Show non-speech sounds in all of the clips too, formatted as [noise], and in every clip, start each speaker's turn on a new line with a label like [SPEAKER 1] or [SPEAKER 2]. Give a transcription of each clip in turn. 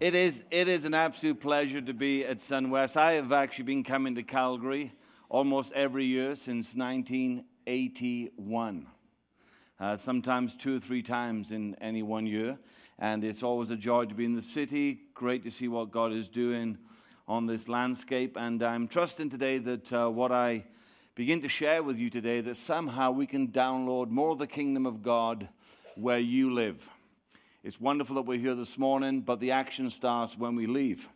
[SPEAKER 1] It is, it is an absolute pleasure to be at SunWest. I have actually been coming to Calgary almost every year since 1981. Uh, sometimes two or three times in any one year. And it's always a joy to be in the city. Great to see what God is doing on this landscape. And I'm trusting today that uh, what I begin to share with you today, that somehow we can download more of the kingdom of God where you live. It's wonderful that we're here this morning, but the action starts when we leave.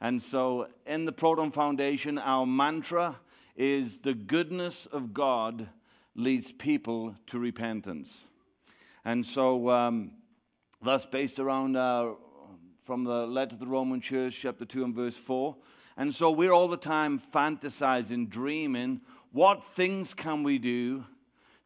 [SPEAKER 1] And so, in the Proton Foundation, our mantra is the goodness of God leads people to repentance. And so, um, that's based around uh, from the letter to the Roman Church, chapter 2 and verse 4. And so, we're all the time fantasizing, dreaming what things can we do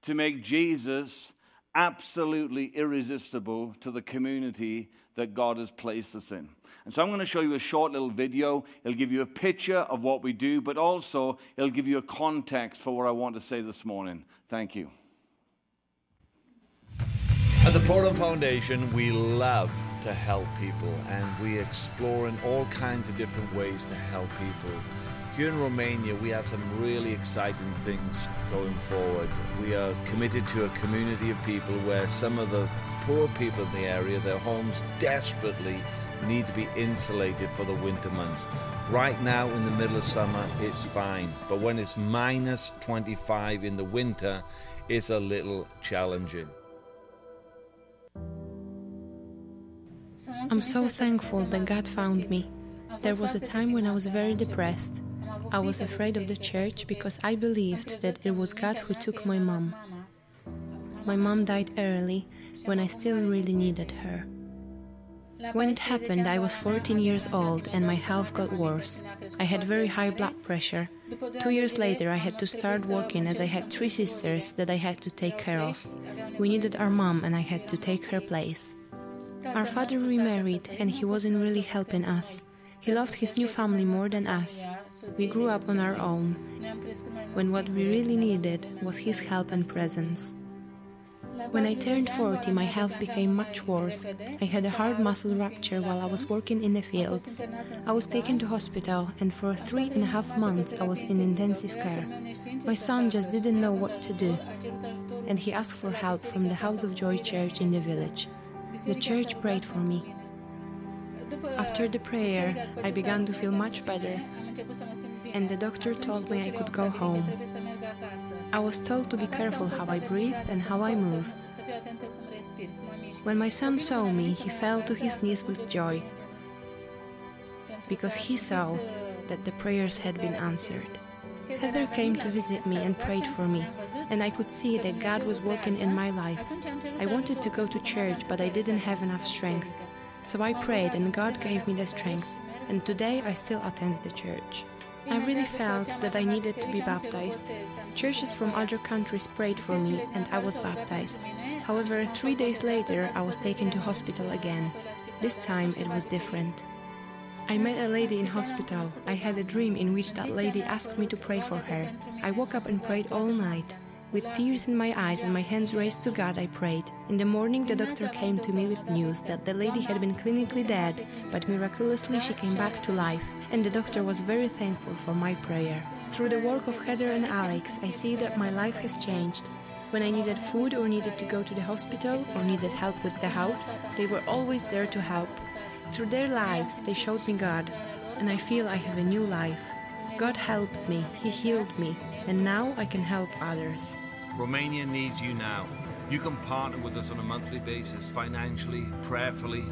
[SPEAKER 1] to make Jesus absolutely irresistible to the community that God has placed us in. And so I'm going to show you a short little video. It'll give you a picture of what we do, but also it'll give you a context for what I want to say this morning. Thank you.
[SPEAKER 2] At the Proton Foundation, we love to help people and we explore in all kinds of different ways to help people. Here in Romania, we have some really exciting things going forward. We are committed to a community of people where some of the poor people in the area, their homes desperately need to be insulated for the winter months. Right now, in the middle of summer, it's fine, but when it's minus 25 in the winter, it's a little challenging.
[SPEAKER 3] I'm so thankful that God found me. There was a time when I was very depressed. I was afraid of the church because I believed that it was God who took my mom. My mom died early when I still really needed her. When it happened, I was 14 years old and my health got worse. I had very high blood pressure. Two years later, I had to start working as I had three sisters that I had to take care of. We needed our mom and I had to take her place. Our father remarried and he wasn't really helping us. He loved his new family more than us. We grew up on our own, when what we really needed was his help and presence. When I turned 40, my health became much worse. I had a hard muscle rupture while I was working in the fields. I was taken to hospital, and for three and a half months I was in intensive care. My son just didn't know what to do, and he asked for help from the House of Joy church in the village. The church prayed for me. After the prayer, I began to feel much better, and the doctor told me I could go home. I was told to be careful how I breathe and how I move. When my son saw me, he fell to his knees with joy because he saw that the prayers had been answered. Heather came to visit me and prayed for me, and I could see that God was working in my life. I wanted to go to church, but I didn't have enough strength. So I prayed, and God gave me the strength, and today I still attend the church. I really felt that I needed to be baptized. Churches from other countries prayed for me, and I was baptized. However, three days later, I was taken to hospital again. This time it was different. I met a lady in hospital. I had a dream in which that lady asked me to pray for her. I woke up and prayed all night. With tears in my eyes and my hands raised to God, I prayed. In the morning, the doctor came to me with news that the lady had been clinically dead, but miraculously she came back to life, and the doctor was very thankful for my prayer. Through the work of Heather and Alex, I see that my life has changed. When I needed food or needed to go to the hospital or needed help with the house, they were always there to help. Through their lives, they showed me God, and I feel I have a new life. God helped me, He healed me, and now I can help others.
[SPEAKER 2] Romania needs you now. You can partner with us on a monthly basis, financially, prayerfully.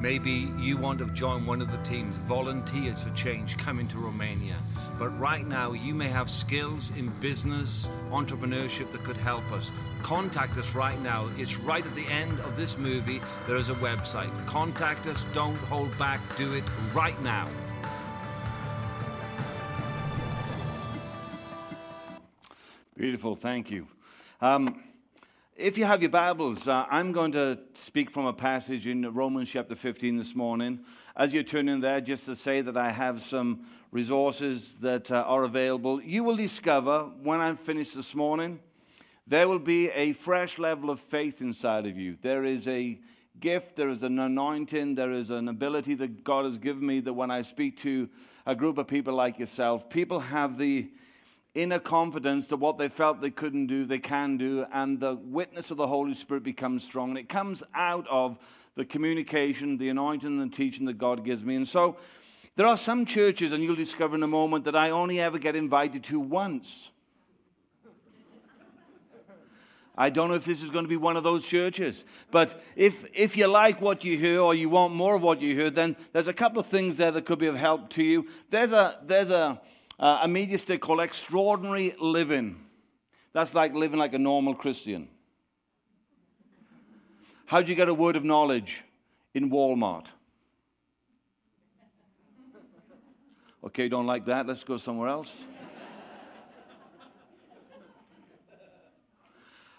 [SPEAKER 2] Maybe you want to join one of the teams, Volunteers for Change, coming to Romania. But right now, you may have skills in business, entrepreneurship that could help us. Contact us right now. It's right at the end of this movie. There is a website. Contact us. Don't hold back. Do it right now.
[SPEAKER 1] Beautiful, thank you. Um, if you have your Bibles, uh, I'm going to speak from a passage in Romans chapter 15 this morning. As you turn in there, just to say that I have some resources that uh, are available. You will discover when I'm finished this morning, there will be a fresh level of faith inside of you. There is a gift, there is an anointing, there is an ability that God has given me that when I speak to a group of people like yourself, people have the inner confidence that what they felt they couldn't do, they can do, and the witness of the Holy Spirit becomes strong. And it comes out of the communication, the anointing, and the teaching that God gives me. And so there are some churches, and you'll discover in a moment, that I only ever get invited to once. I don't know if this is going to be one of those churches. But if, if you like what you hear or you want more of what you hear, then there's a couple of things there that could be of help to you. There's a, there's a, uh, a media stick called Extraordinary Living. That's like living like a normal Christian. How do you get a word of knowledge in Walmart? Okay, don't like that. Let's go somewhere else.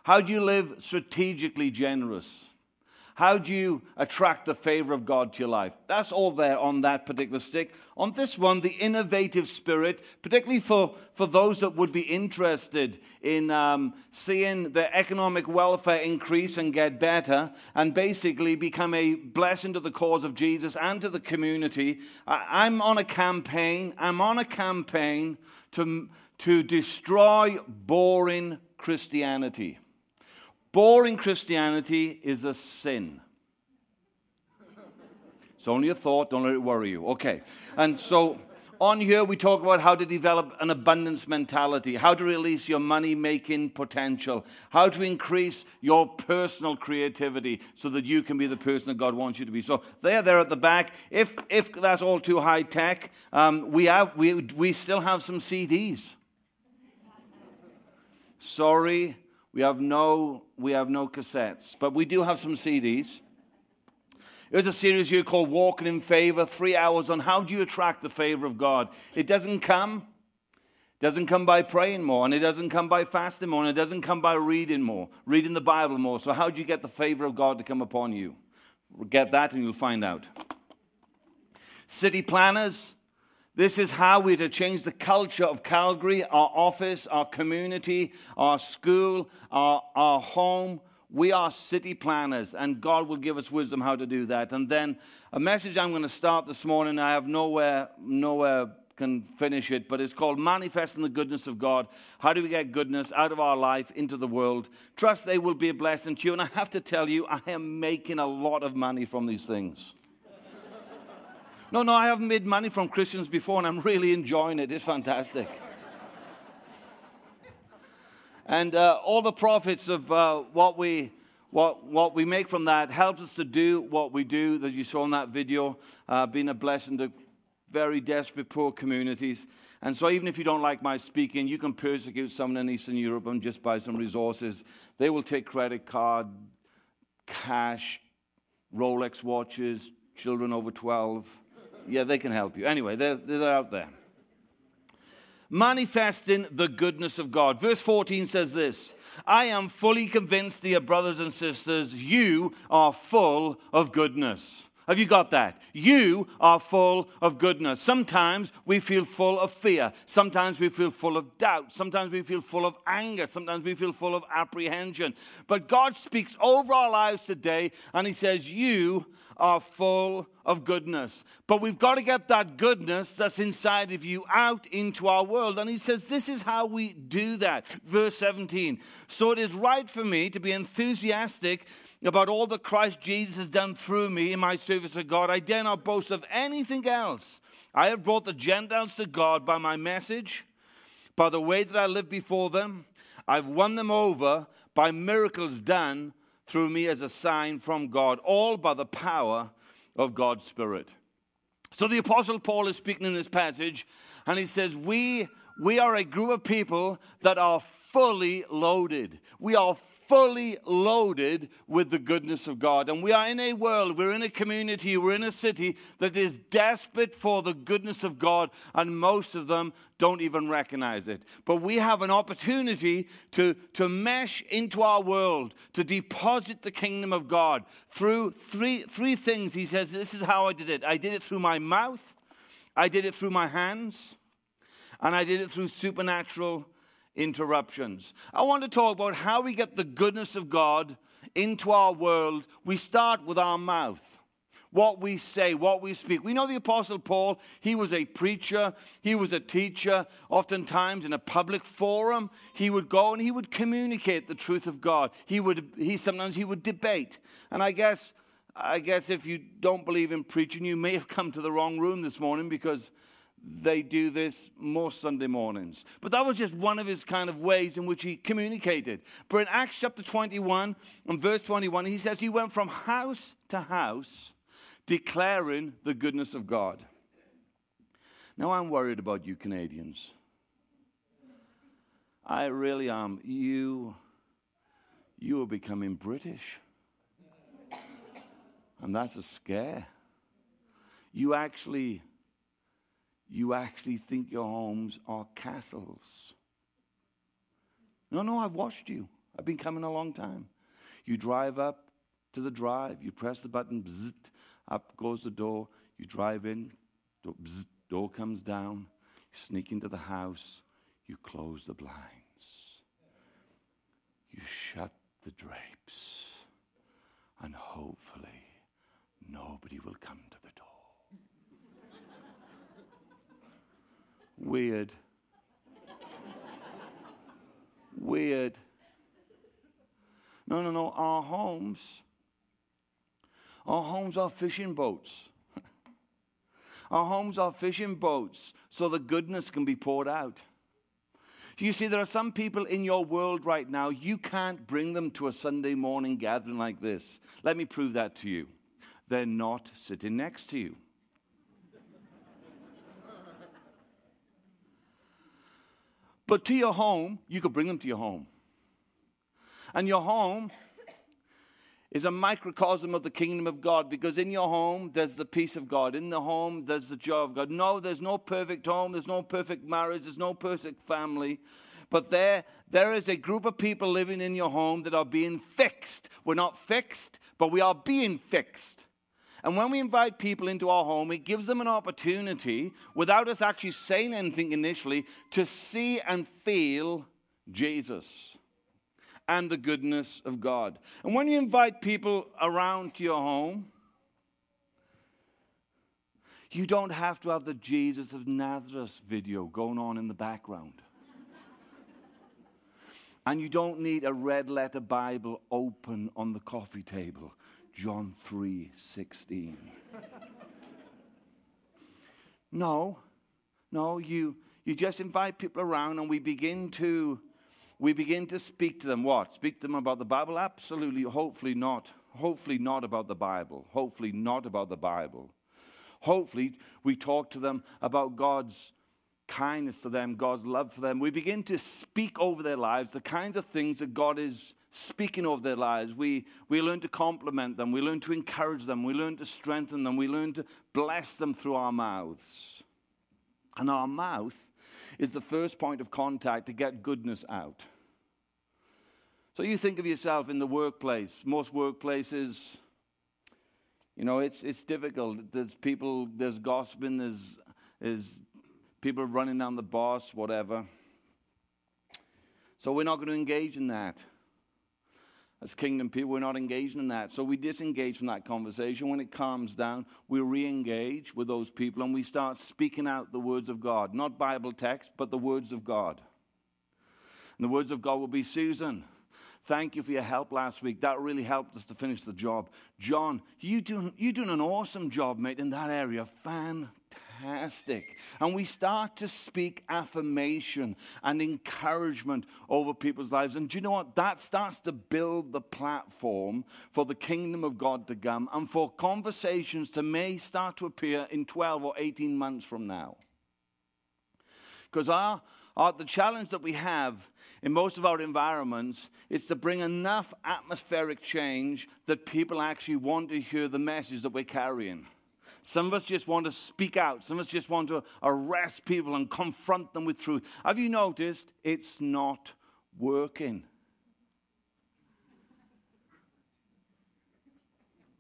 [SPEAKER 1] How do you live strategically generous? How do you attract the favor of God to your life? That's all there on that particular stick. On this one, the innovative spirit, particularly for, for those that would be interested in um, seeing their economic welfare increase and get better, and basically become a blessing to the cause of Jesus and to the community. I, I'm on a campaign. I'm on a campaign to, to destroy boring Christianity. Boring Christianity is a sin. It's only a thought, don't let it worry you. Okay. And so on here, we talk about how to develop an abundance mentality, how to release your money making potential, how to increase your personal creativity so that you can be the person that God wants you to be. So they're there at the back. If, if that's all too high tech, um, we, have, we, we still have some CDs. Sorry, we have no, we have no cassettes, but we do have some CDs. There's a series here called Walking in Favor, three hours on how do you attract the favor of God. It doesn't come. doesn't come by praying more, and it doesn't come by fasting more, and it doesn't come by reading more, reading the Bible more. So, how do you get the favor of God to come upon you? Get that, and you'll find out. City planners, this is how we're to change the culture of Calgary, our office, our community, our school, our, our home. We are city planners, and God will give us wisdom how to do that. And then a message I'm going to start this morning, I have nowhere, nowhere can finish it, but it's called Manifesting the Goodness of God. How do we get goodness out of our life into the world? Trust they will be a blessing to you. And I have to tell you, I am making a lot of money from these things. No, no, I haven't made money from Christians before, and I'm really enjoying it. It's fantastic. and uh, all the profits of uh, what we what, what we make from that helps us to do what we do, as you saw in that video, uh, being a blessing to very desperate, poor communities. And so, even if you don't like my speaking, you can persecute someone in Eastern Europe and just buy some resources. They will take credit card, cash, Rolex watches, children over 12 yeah, they can help you. Anyway, they're, they're out there. Manifesting the goodness of God. Verse 14 says this I am fully convinced, dear brothers and sisters, you are full of goodness. Have you got that? You are full of goodness. Sometimes we feel full of fear. Sometimes we feel full of doubt. Sometimes we feel full of anger. Sometimes we feel full of apprehension. But God speaks over our lives today and He says, You are full of goodness. But we've got to get that goodness that's inside of you out into our world. And He says, This is how we do that. Verse 17. So it is right for me to be enthusiastic about all that Christ Jesus has done through me in my service to God, I dare not boast of anything else. I have brought the Gentiles to God by my message, by the way that I live before them. I've won them over by miracles done through me as a sign from God, all by the power of God's Spirit. So the Apostle Paul is speaking in this passage, and he says, We, we are a group of people that are fully loaded. We are fully loaded with the goodness of God. And we are in a world, we're in a community, we're in a city that is desperate for the goodness of God, and most of them don't even recognize it. But we have an opportunity to, to mesh into our world, to deposit the kingdom of God through three, three things. He says, This is how I did it. I did it through my mouth, I did it through my hands, and I did it through supernatural interruptions. I want to talk about how we get the goodness of God into our world, we start with our mouth. What we say, what we speak. We know the Apostle Paul, he was a preacher, he was a teacher. Oftentimes in a public forum, he would go and he would communicate the truth of God. He would, he sometimes he would debate. And I guess, I guess if you don't believe in preaching, you may have come to the wrong room this morning because they do this most Sunday mornings. But that was just one of his kind of ways in which he communicated. But in Acts chapter 21 and verse 21, he says he went from house to house declaring the goodness of God. Now I'm worried about you Canadians. I really am. You, you are becoming British. And that's a scare. You actually you actually think your homes are castles. No, no, I've watched you. I've been coming a long time. You drive up to the drive, you press the button, bzzzt, up goes the door, you drive in, door, bzzzt, door comes down, you sneak into the house, you close the blinds, you shut the drapes, and hopefully nobody will come to the door. Weird. Weird. No, no, no. Our homes, our homes are fishing boats. [laughs] Our homes are fishing boats so the goodness can be poured out. You see, there are some people in your world right now, you can't bring them to a Sunday morning gathering like this. Let me prove that to you. They're not sitting next to you. But to your home, you could bring them to your home. And your home is a microcosm of the kingdom of God because in your home there's the peace of God. In the home there's the joy of God. No, there's no perfect home, there's no perfect marriage, there's no perfect family. But there, there is a group of people living in your home that are being fixed. We're not fixed, but we are being fixed. And when we invite people into our home, it gives them an opportunity, without us actually saying anything initially, to see and feel Jesus and the goodness of God. And when you invite people around to your home, you don't have to have the Jesus of Nazareth video going on in the background. and you don't need a red letter Bible open on the coffee table John 3 16. no, no, you, you just invite people around and we begin to we begin to speak to them. What? Speak to them about the bible? Absolutely hopefully not. Hopefully not about the bible. Hopefully not about the bible. Hopefully we talk to them about god's kindness to them god's love for them. We begin to speak over their lives the kinds of things that god is speaking of their lives. We, we learn to compliment them. We learn to encourage them. We learn to strengthen them. We learn to bless them through our mouths. And our mouth is the first point of contact to get goodness out. So you think of yourself in the workplace. Most workplaces, you know, it's, it's difficult. There's people, there's gossiping, there's, there's people running down the boss, whatever. So we're not going to engage in that as kingdom people, we're not engaged in that. So we disengage from that conversation. When it calms down, we re engage with those people and we start speaking out the words of God. Not Bible text, but the words of God. And the words of God will be Susan. Thank you for your help last week. That really helped us to finish the job. John, you doing, you doing an awesome job, mate, in that area. Fantastic fantastic. And we start to speak affirmation and encouragement over people's lives. And do you know what? That starts to build the platform for the kingdom of God to come and for conversations to may start to appear in 12 or 18 months from now. Because our, our, the challenge that we have in most of our environments is to bring enough atmospheric change that people actually want to hear the message that we're carrying. Some of us just want to speak out. Some of us just want to arrest people and confront them with truth. Have you noticed it's not working?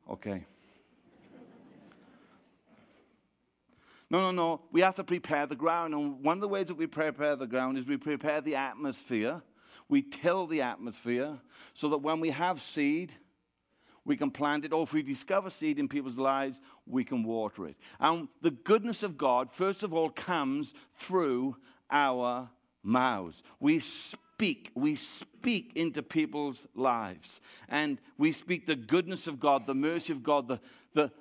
[SPEAKER 1] Okay. No, no, no. We have to prepare the ground. And one of the ways that we prepare the ground is we prepare the atmosphere We till the atmosphere so that when we have seed, we can plant it, or if we discover seed in people's lives, we can water it. And the goodness of God, first of all, comes through our mouths. We speak, we speak into people's lives. And we speak the goodness of God, the mercy of God, the, the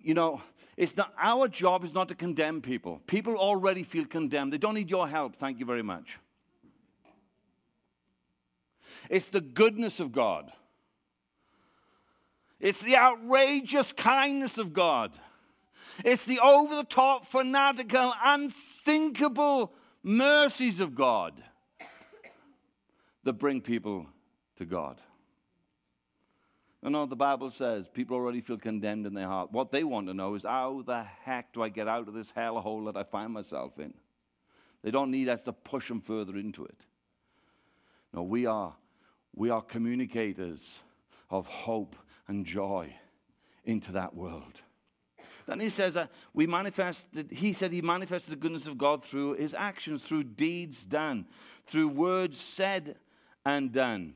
[SPEAKER 1] you know, it's not our job is not to condemn people. People already feel condemned. They don't need your help. Thank you very much. It's the goodness of God. It's the outrageous kindness of God. It's the over the top, fanatical, unthinkable mercies of God that bring people to God. You know, the Bible says people already feel condemned in their heart. What they want to know is how the heck do I get out of this hellhole that I find myself in? They don't need us to push them further into it. No, we are, we are communicators of hope and joy into that world. Then he says that we manifested, he said he manifested the goodness of God through his actions, through deeds done, through words said and done.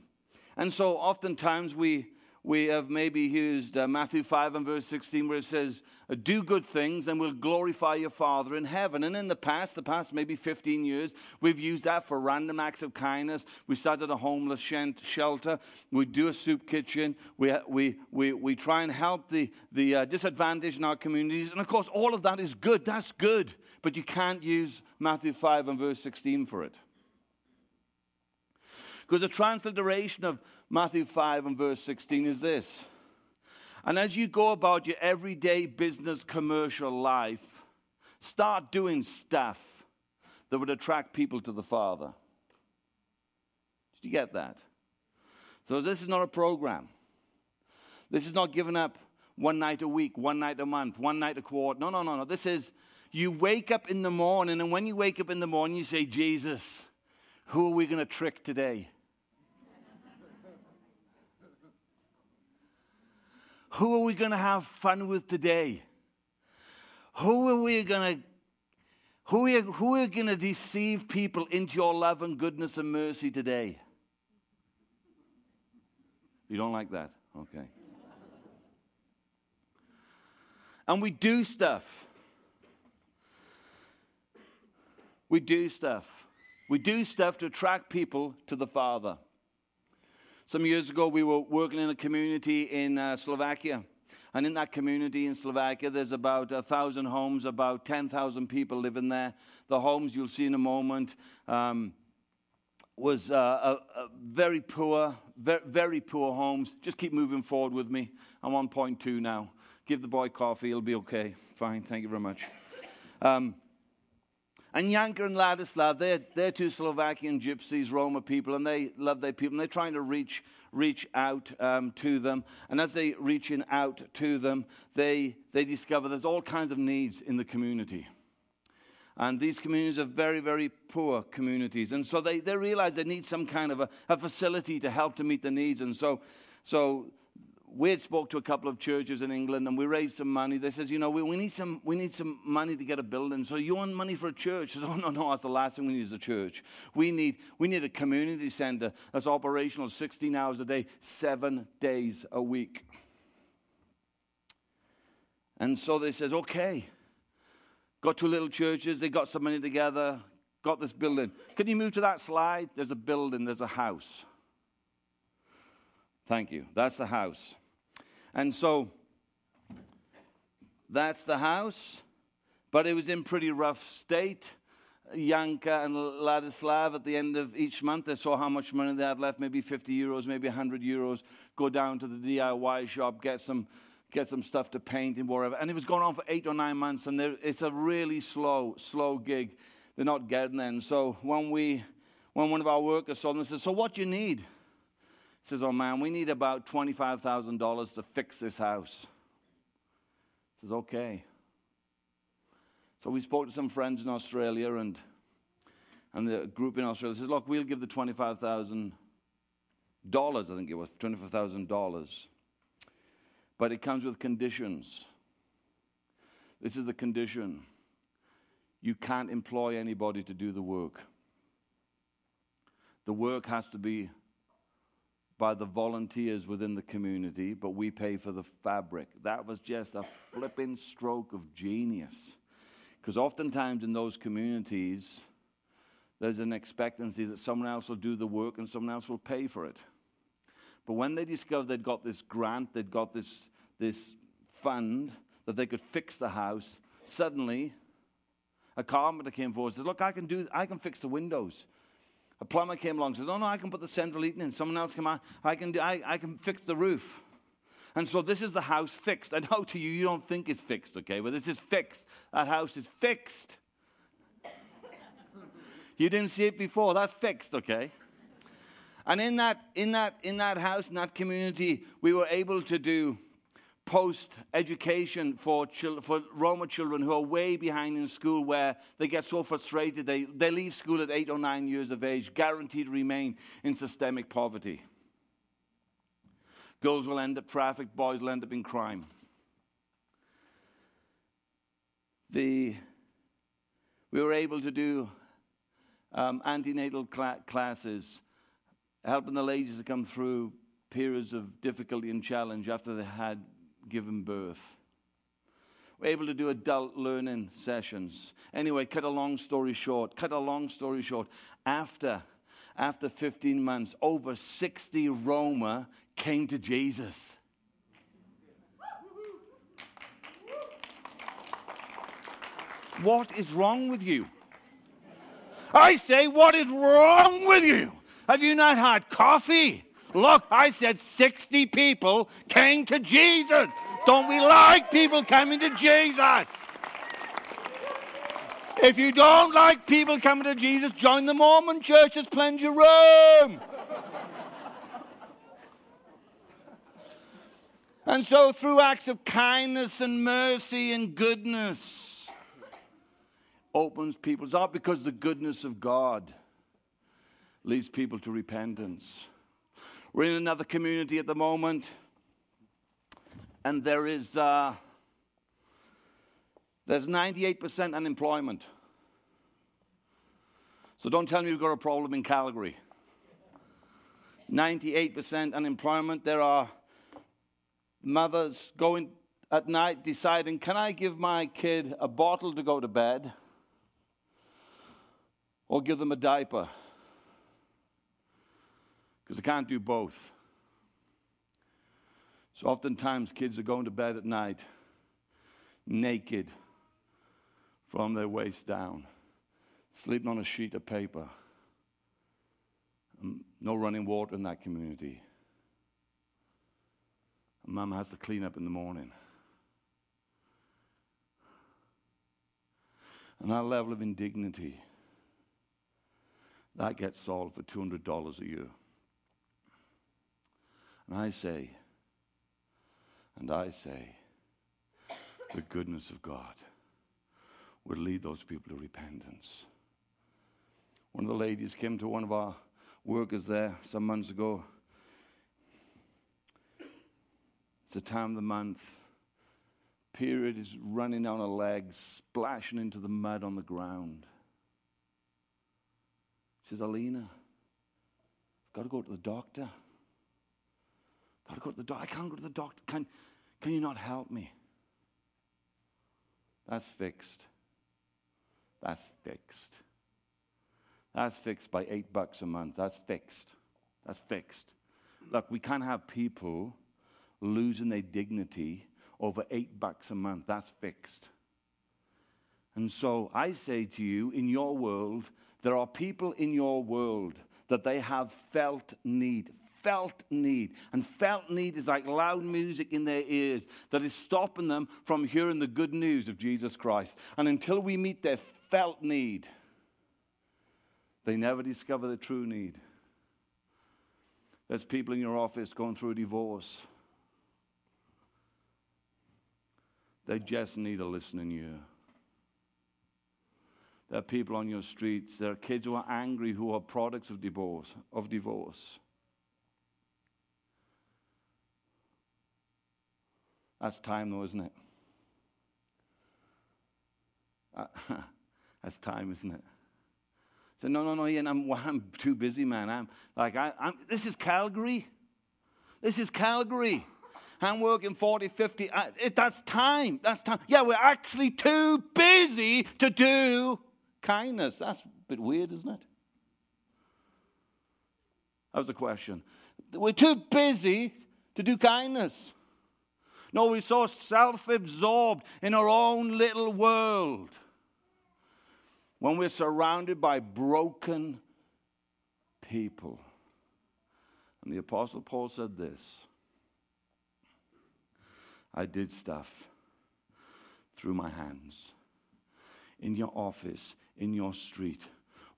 [SPEAKER 1] And so oftentimes we, we have maybe used uh, Matthew 5 and verse 16 where it says, uh, Do good things and we'll glorify your Father in heaven. And in the past, the past maybe 15 years, we've used that for random acts of kindness. We started a homeless shelter. We do a soup kitchen. We, we, we, we try and help the, the uh, disadvantaged in our communities. And of course, all of that is good. That's good. But you can't use Matthew 5 and verse 16 for it. Because the transliteration of Matthew 5 and verse 16 is this. And as you go about your everyday business commercial life, start doing stuff that would attract people to the Father. Did you get that? So this is not a program. This is not giving up one night a week, one night a month, one night a quarter. No, no, no, no. This is you wake up in the morning, and when you wake up in the morning, you say, Jesus, who are we going to trick today? Who are we going to have fun with today? Who are we going to who are, who are going to deceive people into your love and goodness and mercy today? You don't like that? Okay. And we do stuff. We do stuff. We do stuff to attract people to the Father. Some years ago, we were working in a community in uh, Slovakia. And in that community in Slovakia, there's about a thousand homes, about 10,000 people living there. The homes you'll see in a moment um, was uh, a, a very poor, very, very, poor homes. Just keep moving forward with me. I'm on point two now. Give the boy coffee, he'll be okay. Fine, thank you very much. Um, and Yanka and Ladislav, they're, they're two Slovakian gypsies, Roma people, and they love their people, and they're trying to reach, reach out um, to them. And as they reaching out to them, they, they discover there's all kinds of needs in the community. And these communities are very, very poor communities. And so they, they realize they need some kind of a, a facility to help to meet the needs. And so, so we had spoke to a couple of churches in England and we raised some money. They says, you know, we, we, need some, we need some money to get a building. So you want money for a church? [laughs] I said, oh, no, no, that's the last thing we need is a church. We need, we need a community center that's operational 16 hours a day, seven days a week. And so they says, okay. Got two little churches, they got some money together, got this building. Can you move to that slide? There's a building, there's a house. Thank you. That's the house. And so that's the house, but it was in pretty rough state. Yanka and Ladislav at the end of each month, they saw how much money they had left, maybe 50 euros, maybe 100 euros, go down to the DIY shop, get some, get some stuff to paint and whatever. And it was going on for eight or nine months, and it's a really slow, slow gig. They're not getting there. And so when we, when one of our workers saw them, said, so what do you need? Says, Oh man, we need about $25,000 to fix this house. He says, Okay. So we spoke to some friends in Australia and, and the group in Australia says, Look, we'll give the $25,000, I think it was, $25,000. But it comes with conditions. This is the condition. You can't employ anybody to do the work. The work has to be by the volunteers within the community, but we pay for the fabric. That was just a flipping stroke of genius. Because oftentimes in those communities, there's an expectancy that someone else will do the work and someone else will pay for it. But when they discovered they'd got this grant, they'd got this, this fund that they could fix the house, suddenly a carpenter came forward and said, Look, I can do I can fix the windows. A plumber came along and said, Oh no, I can put the central heating in. Someone else came out, I can do I, I can fix the roof. And so this is the house fixed. I know to you, you don't think it's fixed, okay? But this is fixed. That house is fixed. You didn't see it before. That's fixed, okay? And in that, in that, in that house, in that community, we were able to do post education for, for Roma children who are way behind in school, where they get so frustrated they, they leave school at eight or nine years of age, guaranteed to remain in systemic poverty. Girls will end up trafficked, boys will end up in crime. The, we were able to do um, antenatal cl- classes, helping the ladies to come through periods of difficulty and challenge after they had given birth. We're able to do adult learning sessions. Anyway, cut a long story short, cut a long story short. After, after 15 months, over 60 Roma came to Jesus. What is wrong with you? I say, what is wrong with you? Have you not had coffee? Look, I said 60 people came to Jesus. Don't we like people coming to Jesus? If you don't like people coming to Jesus, join the Mormon church. There's plenty of room. and so, through acts of kindness and mercy and goodness, opens people's heart because the goodness of God leads people to repentance. We're in another community at the moment, and there is uh, there's 98% unemployment. So don't tell me you've got a problem in Calgary. 98% unemployment. There are mothers going at night deciding, can I give my kid a bottle to go to bed? or give them a diaper. Because they can't do both. So oftentimes kids are going to bed at night naked from their waist down, sleeping on a sheet of paper. Um, no running water in that community. Mum has to clean up in the morning. And that level of indignity that gets solved for $200 a year. And I say, and I say, the goodness of God would lead those people to repentance. One of the ladies came to one of our workers there some months ago. It's the time of the month. Period is running down her legs, splashing into the mud on the ground. She says, Alina, I've got to go to the doctor. Got to go to the doctor. I can't go to the doctor. Can, can you not help me? That's fixed. That's fixed. That's fixed by eight bucks a month. That's fixed. That's fixed. Look, we can't have people losing their dignity over eight bucks a month. That's fixed. And so I say to you, in your world, there are people in your world that they have felt need, felt need. And felt need is like loud music in their ears that is stopping them from hearing the good news of Jesus Christ. And until we meet their felt need, they never discover the true need. There's people in your office going through a divorce. They just need a listening ear. There are people on your streets. There are kids who are angry who are products of divorce. Of divorce. That's time, though, isn't it? Uh, [laughs] that's time, isn't it? said, no, no, no, Ian, I'm, [laughs] I'm too busy, man. I'm like, I, am this is Calgary. This is Calgary. I'm working 40, 50. I, it, that's time. That's time. Yeah, we're actually too busy to do kindness. That's a bit weird, isn't it? That was the question. We're too busy to do kindness. No, we're so self absorbed in our own little world. When we're surrounded by broken people. And the Apostle Paul said this I did stuff through my hands in your office, in your street.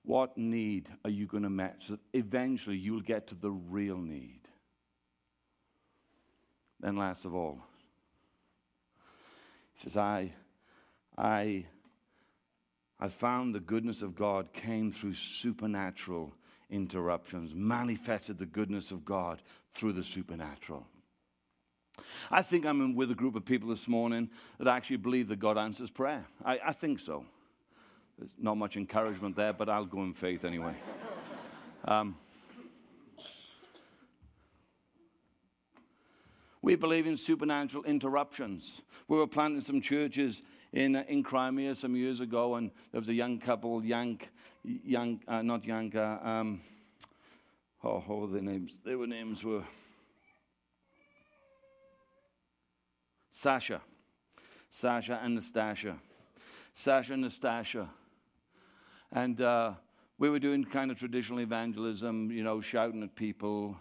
[SPEAKER 1] What need are you going to match? so eventually you'll get to the real need? Then, last of all, says, I, I, I found the goodness of God came through supernatural interruptions, manifested the goodness of God through the supernatural. I think I'm with a group of people this morning that actually believe that God answers prayer. I, I think so. There's not much encouragement there, but I'll go in faith anyway. Um, we believe in supernatural interruptions. We were planting some churches in, uh, in Crimea some years ago, and there was a young couple, Yank, Yank uh, not Yanka, um, oh, what were their names? Their names were Sasha. Sasha and Nastasha. Sasha and Nastasha and uh, we were doing kind of traditional evangelism, you know, shouting at people,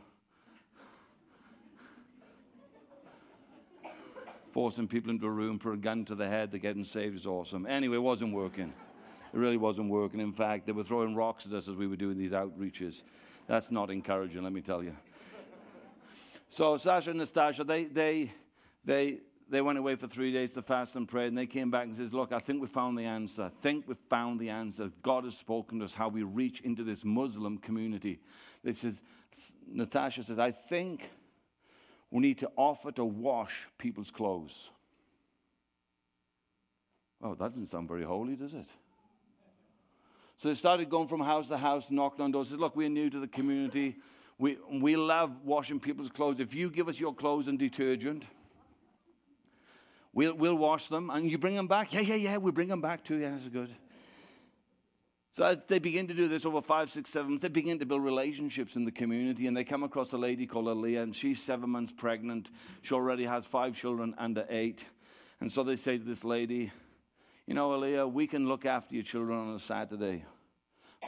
[SPEAKER 1] forcing people into a room, put a gun to the head, they're getting saved is awesome. Anyway, it wasn't working. It really wasn't working. In fact, they were throwing rocks at us as we were doing these outreaches. That's not encouraging, let me tell you. So Sasha and Nastasha, they, they, they, they went away for three days to fast and pray, and they came back and says, "Look, I think we found the answer. I think we found the answer. God has spoken to us how we reach into this Muslim community." This is Natasha says, "I think we need to offer to wash people's clothes." Oh, that doesn't sound very holy, does it? So they started going from house to house, knocking on doors. Says, "Look, we're new to the community. We we love washing people's clothes. If you give us your clothes and detergent." We'll, we'll wash them. And you bring them back? Yeah, yeah, yeah, we bring them back too. Yeah, that's good. So as they begin to do this over five, six, seven months, they begin to build relationships in the community. And they come across a lady called Aaliyah, and she's seven months pregnant. She already has five children under eight. And so they say to this lady, You know, Aaliyah, we can look after your children on a Saturday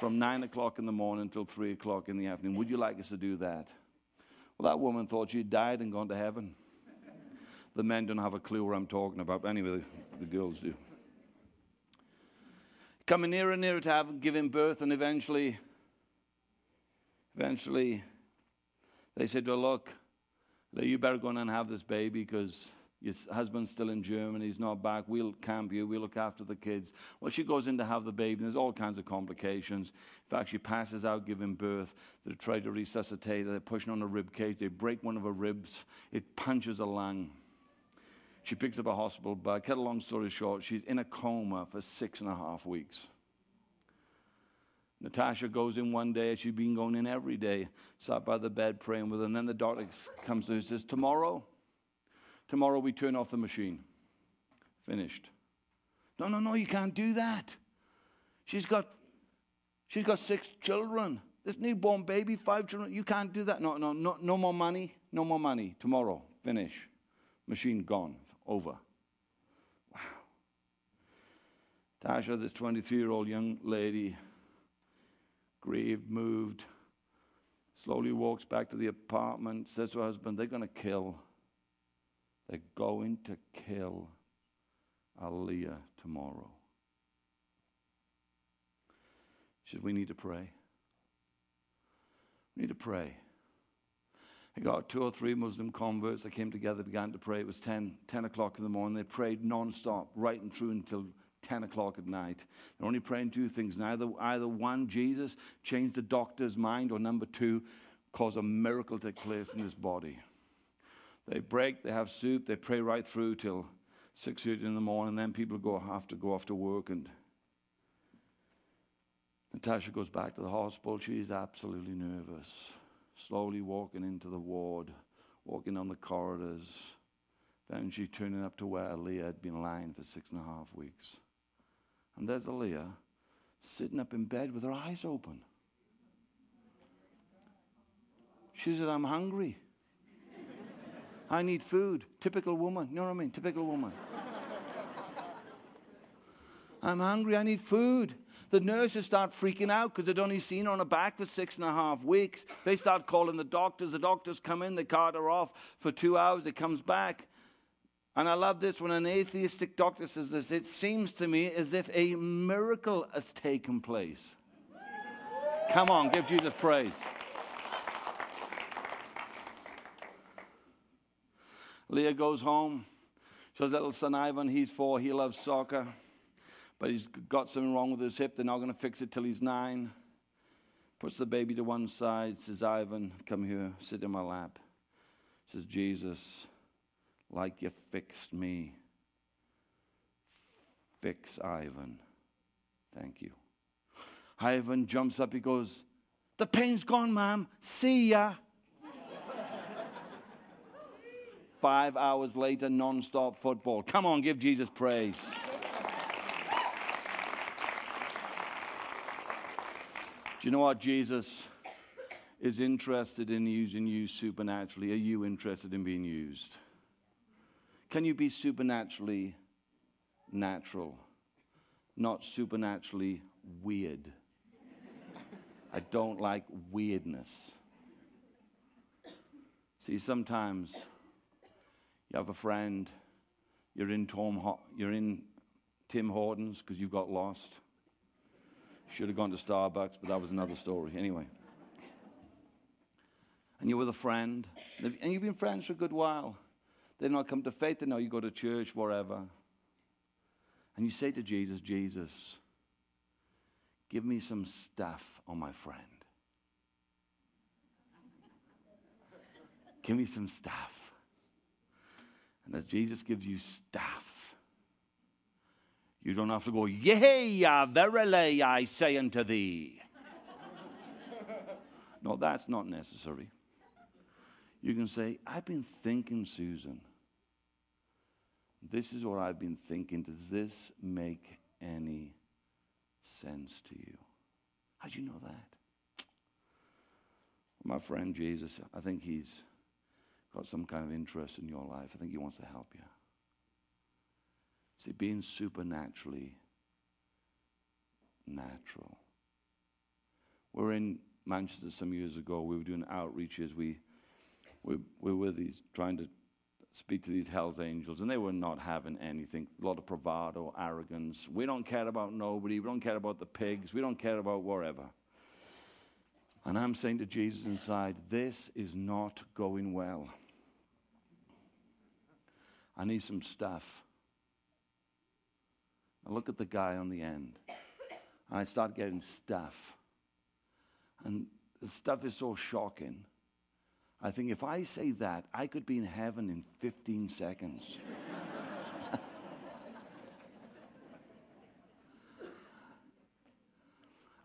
[SPEAKER 1] from nine o'clock in the morning until three o'clock in the afternoon. Would you like us to do that? Well, that woman thought she'd died and gone to heaven. The men don't have a clue what I'm talking about. But anyway, the, the girls do. Coming nearer and nearer to have giving birth, and eventually, eventually, they said, Well, look, you better go and have this baby because your husband's still in Germany, he's not back. We'll camp you, we'll look after the kids. Well, she goes in to have the baby, there's all kinds of complications. In fact, she passes out giving birth. They try to resuscitate her, they're pushing on a rib cage, they break one of her ribs, it punches a lung. She picks up a hospital bag. Cut a long story short, she's in a coma for six and a half weeks. Natasha goes in one day. She's been going in every day, sat by the bed praying with her. And then the doctor comes to her and says, Tomorrow, tomorrow we turn off the machine. Finished. No, no, no, you can't do that. She's got, she's got six children. This newborn baby, five children. You can't do that. No, no, no, no more money. No more money. Tomorrow, finish. Machine gone over. Wow. Tasha, this 23 year old young lady, grieved, moved, slowly walks back to the apartment, says to her husband, They're going to kill. They're going to kill Aaliyah tomorrow. She says, We need to pray. We need to pray. I got two or three Muslim converts that came together, began to pray. It was 10, 10 o'clock in the morning. They prayed non-stop, right and through until 10 o'clock at night. They're only praying two things. Either, either one, Jesus changed the doctor's mind, or number two, cause a miracle to take place in his body. They break, they have soup, they pray right through till 6.30 in the morning. Then people go have to go off to work and Natasha goes back to the hospital. She's absolutely nervous. Slowly walking into the ward, walking on the corridors. Then she turning up to where Leah had been lying for six and a half weeks. And there's Leah sitting up in bed with her eyes open. She said, I'm hungry. I need food. Typical woman. You know what I mean? Typical woman. I'm hungry. I need food. The nurses start freaking out because they'd only seen her on her back for six and a half weeks. They start calling the doctors. The doctors come in, they cart her off for two hours. It comes back. And I love this when an atheistic doctor says this it seems to me as if a miracle has taken place. Come on, give Jesus praise. Leah goes home. She has little son Ivan. He's four. He loves soccer. But he's got something wrong with his hip. They're not going to fix it till he's nine. Puts the baby to one side. Says, Ivan, come here. Sit in my lap. Says, Jesus, like you fixed me. Fix Ivan. Thank you. Ivan jumps up. He goes, The pain's gone, ma'am. See ya. Five hours later, non stop football. Come on, give Jesus praise. Do you know what? Jesus is interested in using you supernaturally. Are you interested in being used? Can you be supernaturally natural, not supernaturally weird? I don't like weirdness. See, sometimes you have a friend, you're in Tom, you're in Tim Hortons because you've got lost. Should have gone to Starbucks, but that was another story. Anyway. And you're with a friend, and you've been friends for a good while. They've not come to faith, they know you go to church, wherever. And you say to Jesus, Jesus, give me some stuff on my friend. give me some stuff. And as Jesus gives you stuff, you don't have to go, Yea, verily I say unto thee. [laughs] no, that's not necessary. You can say, I've been thinking, Susan. This is what I've been thinking. Does this make any sense to you? How'd you know that? [tsk] My friend Jesus, I think he's got some kind of interest in your life. I think he wants to help you. See, being supernaturally natural. We're in Manchester some years ago. We were doing outreaches. We, we, we were these, trying to speak to these Hell's Angels, and they were not having anything. A lot of bravado, arrogance. We don't care about nobody. We don't care about the pigs. We don't care about whatever. And I'm saying to Jesus inside, this is not going well. I need some stuff. I look at the guy on the end, and I start getting stuff. And the stuff is so shocking. I think if I say that, I could be in heaven in 15 seconds. [laughs]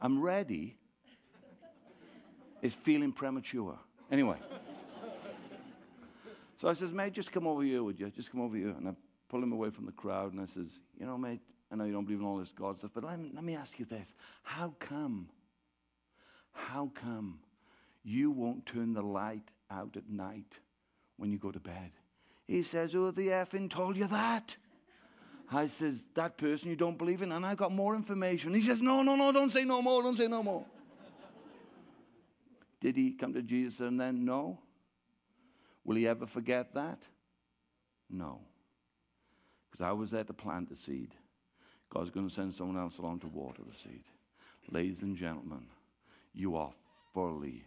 [SPEAKER 1] I'm ready. It's feeling premature. Anyway. So I says, mate, just come over here, would you? Just come over here. And I pull him away from the crowd and I says, you know, mate, I know you don't believe in all this God stuff, but let me, let me ask you this. How come, how come you won't turn the light out at night when you go to bed? He says, who the effing told you that? I says, that person you don't believe in, and I got more information. He says, no, no, no, don't say no more, don't say no more. Did he come to Jesus and then no? Will he ever forget that? No. Because I was there to plant the seed. God's going to send someone else along to water the seed. Ladies and gentlemen, you are fully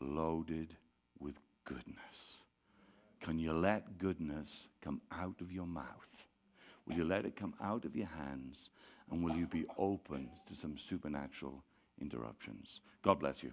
[SPEAKER 1] loaded with goodness. Can you let goodness come out of your mouth? Will you let it come out of your hands? And will you be open to some supernatural interruptions? God bless you.